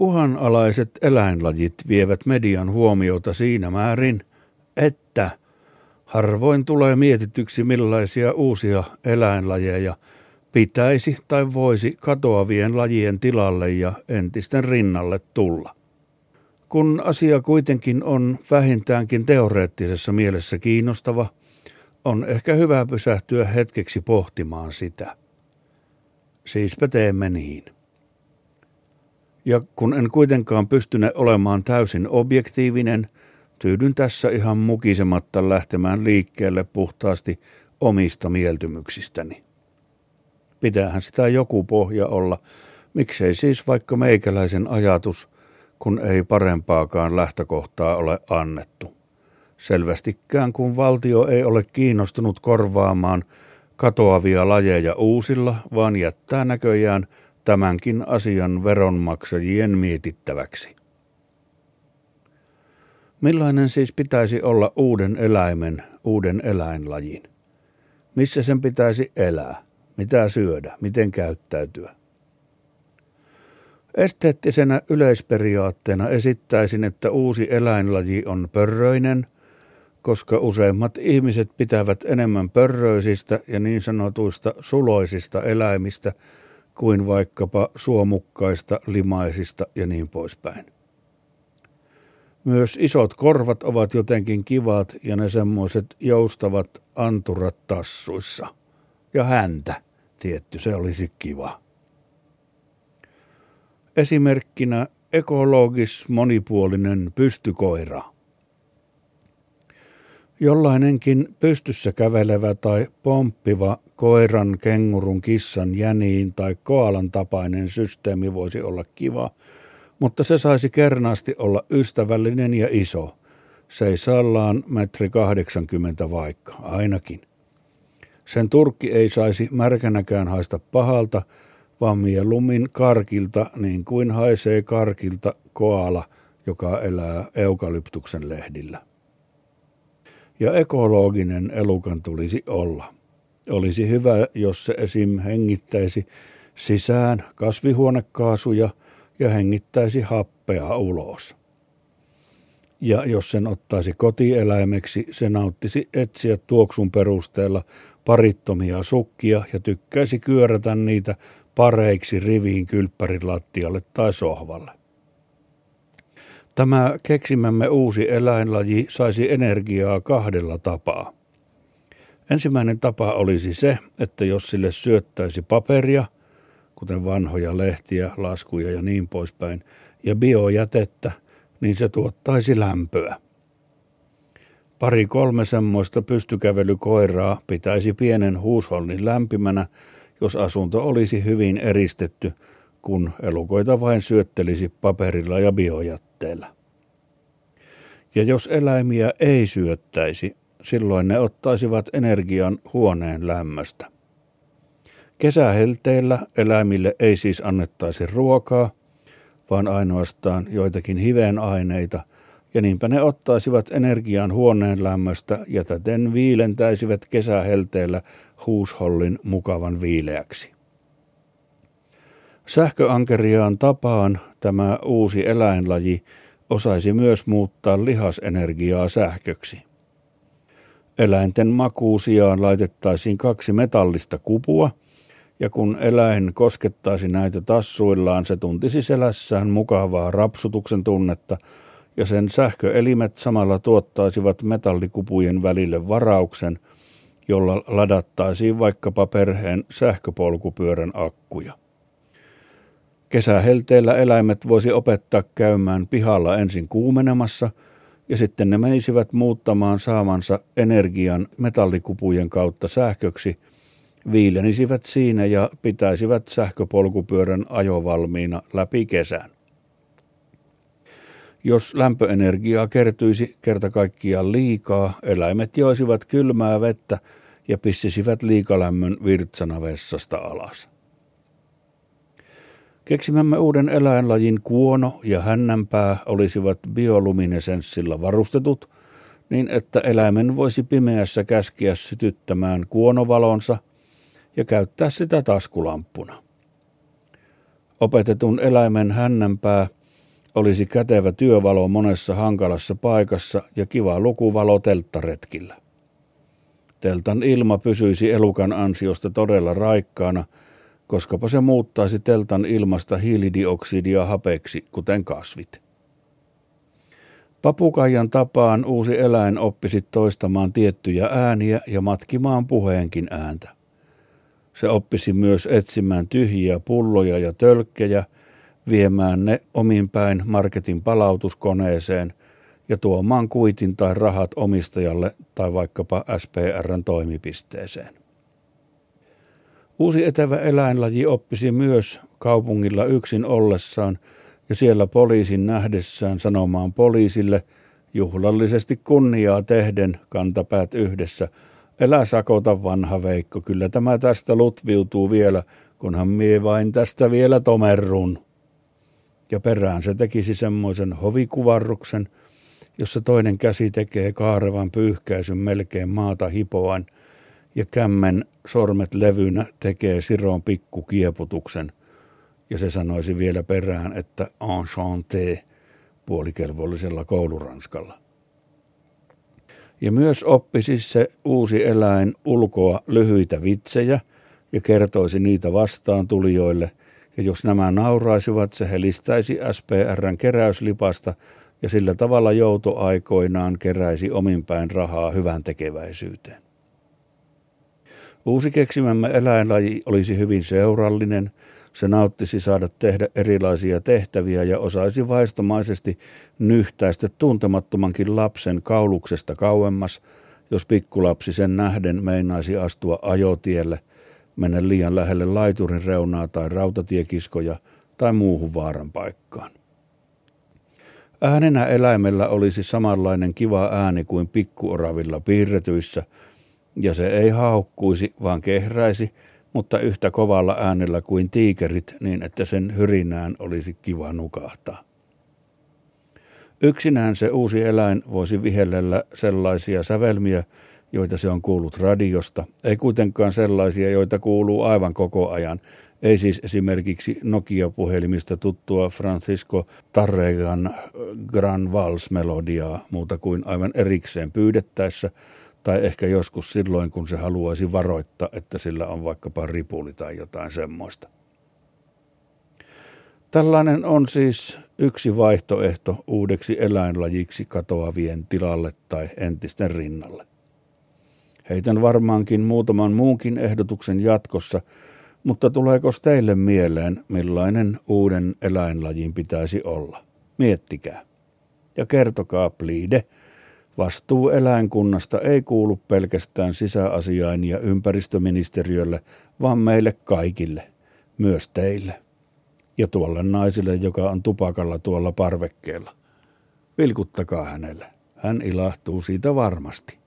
Uhanalaiset eläinlajit vievät median huomiota siinä määrin, että harvoin tulee mietityksi millaisia uusia eläinlajeja pitäisi tai voisi katoavien lajien tilalle ja entisten rinnalle tulla. Kun asia kuitenkin on vähintäänkin teoreettisessa mielessä kiinnostava, on ehkä hyvä pysähtyä hetkeksi pohtimaan sitä. Siispä teemme niin. Ja kun en kuitenkaan pystyne olemaan täysin objektiivinen, tyydyn tässä ihan mukisematta lähtemään liikkeelle puhtaasti omista mieltymyksistäni. Pitäähän sitä joku pohja olla, miksei siis vaikka meikäläisen ajatus, kun ei parempaakaan lähtökohtaa ole annettu. Selvästikään kun valtio ei ole kiinnostunut korvaamaan katoavia lajeja uusilla, vaan jättää näköjään tämänkin asian veronmaksajien mietittäväksi. Millainen siis pitäisi olla uuden eläimen, uuden eläinlajin? Missä sen pitäisi elää? Mitä syödä? Miten käyttäytyä? Esteettisenä yleisperiaatteena esittäisin, että uusi eläinlaji on pörröinen, koska useimmat ihmiset pitävät enemmän pörröisistä ja niin sanotuista suloisista eläimistä kuin vaikkapa suomukkaista, limaisista ja niin poispäin. Myös isot korvat ovat jotenkin kivat ja ne semmoiset joustavat anturat tassuissa. Ja häntä, tietty, se olisi kiva. Esimerkkinä ekologis monipuolinen pystykoira. Jollainenkin pystyssä kävelevä tai pomppiva koiran, kengurun, kissan, jäniin tai koalan tapainen systeemi voisi olla kiva, mutta se saisi kernaasti olla ystävällinen ja iso. Seisallaan metri 80 vaikka, ainakin. Sen turkki ei saisi märkänäkään haista pahalta, vaan mieluummin karkilta niin kuin haisee karkilta koala, joka elää eukalyptuksen lehdillä. Ja ekologinen elukan tulisi olla. Olisi hyvä, jos se esim. hengittäisi sisään kasvihuonekaasuja ja hengittäisi happea ulos. Ja jos sen ottaisi kotieläimeksi, se nauttisi etsiä tuoksun perusteella parittomia sukkia ja tykkäisi kyörätä niitä pareiksi riviin kylppärin lattialle tai sohvalle. Tämä keksimämme uusi eläinlaji saisi energiaa kahdella tapaa. Ensimmäinen tapa olisi se, että jos sille syöttäisi paperia, kuten vanhoja lehtiä, laskuja ja niin poispäin, ja biojätettä, niin se tuottaisi lämpöä. Pari kolme semmoista pystykävelykoiraa pitäisi pienen huushollin lämpimänä, jos asunto olisi hyvin eristetty, kun elukoita vain syöttelisi paperilla ja biojätteellä. Ja jos eläimiä ei syöttäisi, silloin ne ottaisivat energian huoneen lämmöstä. Kesähelteillä eläimille ei siis annettaisi ruokaa, vaan ainoastaan joitakin hiveenaineita, ja niinpä ne ottaisivat energian huoneen lämmöstä ja täten viilentäisivät kesähelteellä huushollin mukavan viileäksi. Sähköankeriaan tapaan tämä uusi eläinlaji osaisi myös muuttaa lihasenergiaa sähköksi. Eläinten makuun sijaan laitettaisiin kaksi metallista kupua, ja kun eläin koskettaisi näitä tassuillaan, se tuntisi selässään mukavaa rapsutuksen tunnetta, ja sen sähköelimet samalla tuottaisivat metallikupujen välille varauksen, jolla ladattaisiin vaikkapa perheen sähköpolkupyörän akkuja. Kesähelteellä eläimet voisi opettaa käymään pihalla ensin kuumenemassa ja sitten ne menisivät muuttamaan saamansa energian metallikupujen kautta sähköksi, viilenisivät siinä ja pitäisivät sähköpolkupyörän ajovalmiina läpi kesän. Jos lämpöenergiaa kertyisi kerta kaikkiaan liikaa, eläimet joisivat kylmää vettä ja pissisivät liikalämmön virtsana vessasta alas. Keksimämme uuden eläinlajin kuono ja hännänpää olisivat bioluminesenssilla varustetut, niin että eläimen voisi pimeässä käskiä sytyttämään kuonovalonsa ja käyttää sitä taskulamppuna. Opetetun eläimen hännänpää olisi kätevä työvalo monessa hankalassa paikassa ja kiva lukuvalo telttaretkillä. Teltan ilma pysyisi elukan ansiosta todella raikkaana, koskapa se muuttaisi teltan ilmasta hiilidioksidia hapeksi, kuten kasvit. Papukaijan tapaan uusi eläin oppisi toistamaan tiettyjä ääniä ja matkimaan puheenkin ääntä. Se oppisi myös etsimään tyhjiä pulloja ja tölkkejä, viemään ne ominpäin marketin palautuskoneeseen ja tuomaan kuitin tai rahat omistajalle tai vaikkapa SPRn toimipisteeseen. Uusi etävä eläinlaji oppisi myös kaupungilla yksin ollessaan ja siellä poliisin nähdessään sanomaan poliisille juhlallisesti kunniaa tehden kantapäät yhdessä – Elä sakota vanha Veikko, kyllä tämä tästä lutviutuu vielä, kunhan mie vain tästä vielä tomerrun. Ja perään se tekisi semmoisen hovikuvarruksen, jossa toinen käsi tekee kaarevan pyyhkäisyn melkein maata hipoan, ja kämmen sormet levynä tekee siron pikkukieputuksen, ja se sanoisi vielä perään, että enchanté puolikelvollisella kouluranskalla. Ja myös oppisi se uusi eläin ulkoa lyhyitä vitsejä ja kertoisi niitä vastaan tulijoille. Ja jos nämä nauraisivat, se helistäisi SPRn keräyslipasta ja sillä tavalla joutoaikoinaan keräisi ominpäin rahaa hyvän tekeväisyyteen. Uusi keksimämme eläinlaji olisi hyvin seurallinen – se nauttisi saada tehdä erilaisia tehtäviä ja osaisi vaistomaisesti nyhtäistä tuntemattomankin lapsen kauluksesta kauemmas, jos pikkulapsi sen nähden meinaisi astua ajotielle, mennä liian lähelle laiturin reunaa tai rautatiekiskoja tai muuhun vaaran paikkaan. Äänenä eläimellä olisi samanlainen kiva ääni kuin pikkuoravilla piirretyissä, ja se ei haukkuisi, vaan kehräisi – mutta yhtä kovalla äänellä kuin tiikerit niin, että sen hyrinään olisi kiva nukahtaa. Yksinään se uusi eläin voisi vihellellä sellaisia sävelmiä, joita se on kuullut radiosta, ei kuitenkaan sellaisia, joita kuuluu aivan koko ajan, ei siis esimerkiksi Nokia-puhelimista tuttua Francisco Tarregan Gran Vals-melodiaa muuta kuin aivan erikseen pyydettäessä – tai ehkä joskus silloin, kun se haluaisi varoittaa, että sillä on vaikkapa ripuli tai jotain semmoista. Tällainen on siis yksi vaihtoehto uudeksi eläinlajiksi katoavien tilalle tai entisten rinnalle. Heitän varmaankin muutaman muunkin ehdotuksen jatkossa, mutta tuleeko teille mieleen, millainen uuden eläinlajin pitäisi olla? Miettikää. Ja kertokaa, pliide, Vastuu eläinkunnasta ei kuulu pelkästään sisäasiain ja ympäristöministeriölle, vaan meille kaikille, myös teille. Ja tuolle naisille, joka on tupakalla tuolla parvekkeella. Vilkuttakaa hänelle. Hän ilahtuu siitä varmasti.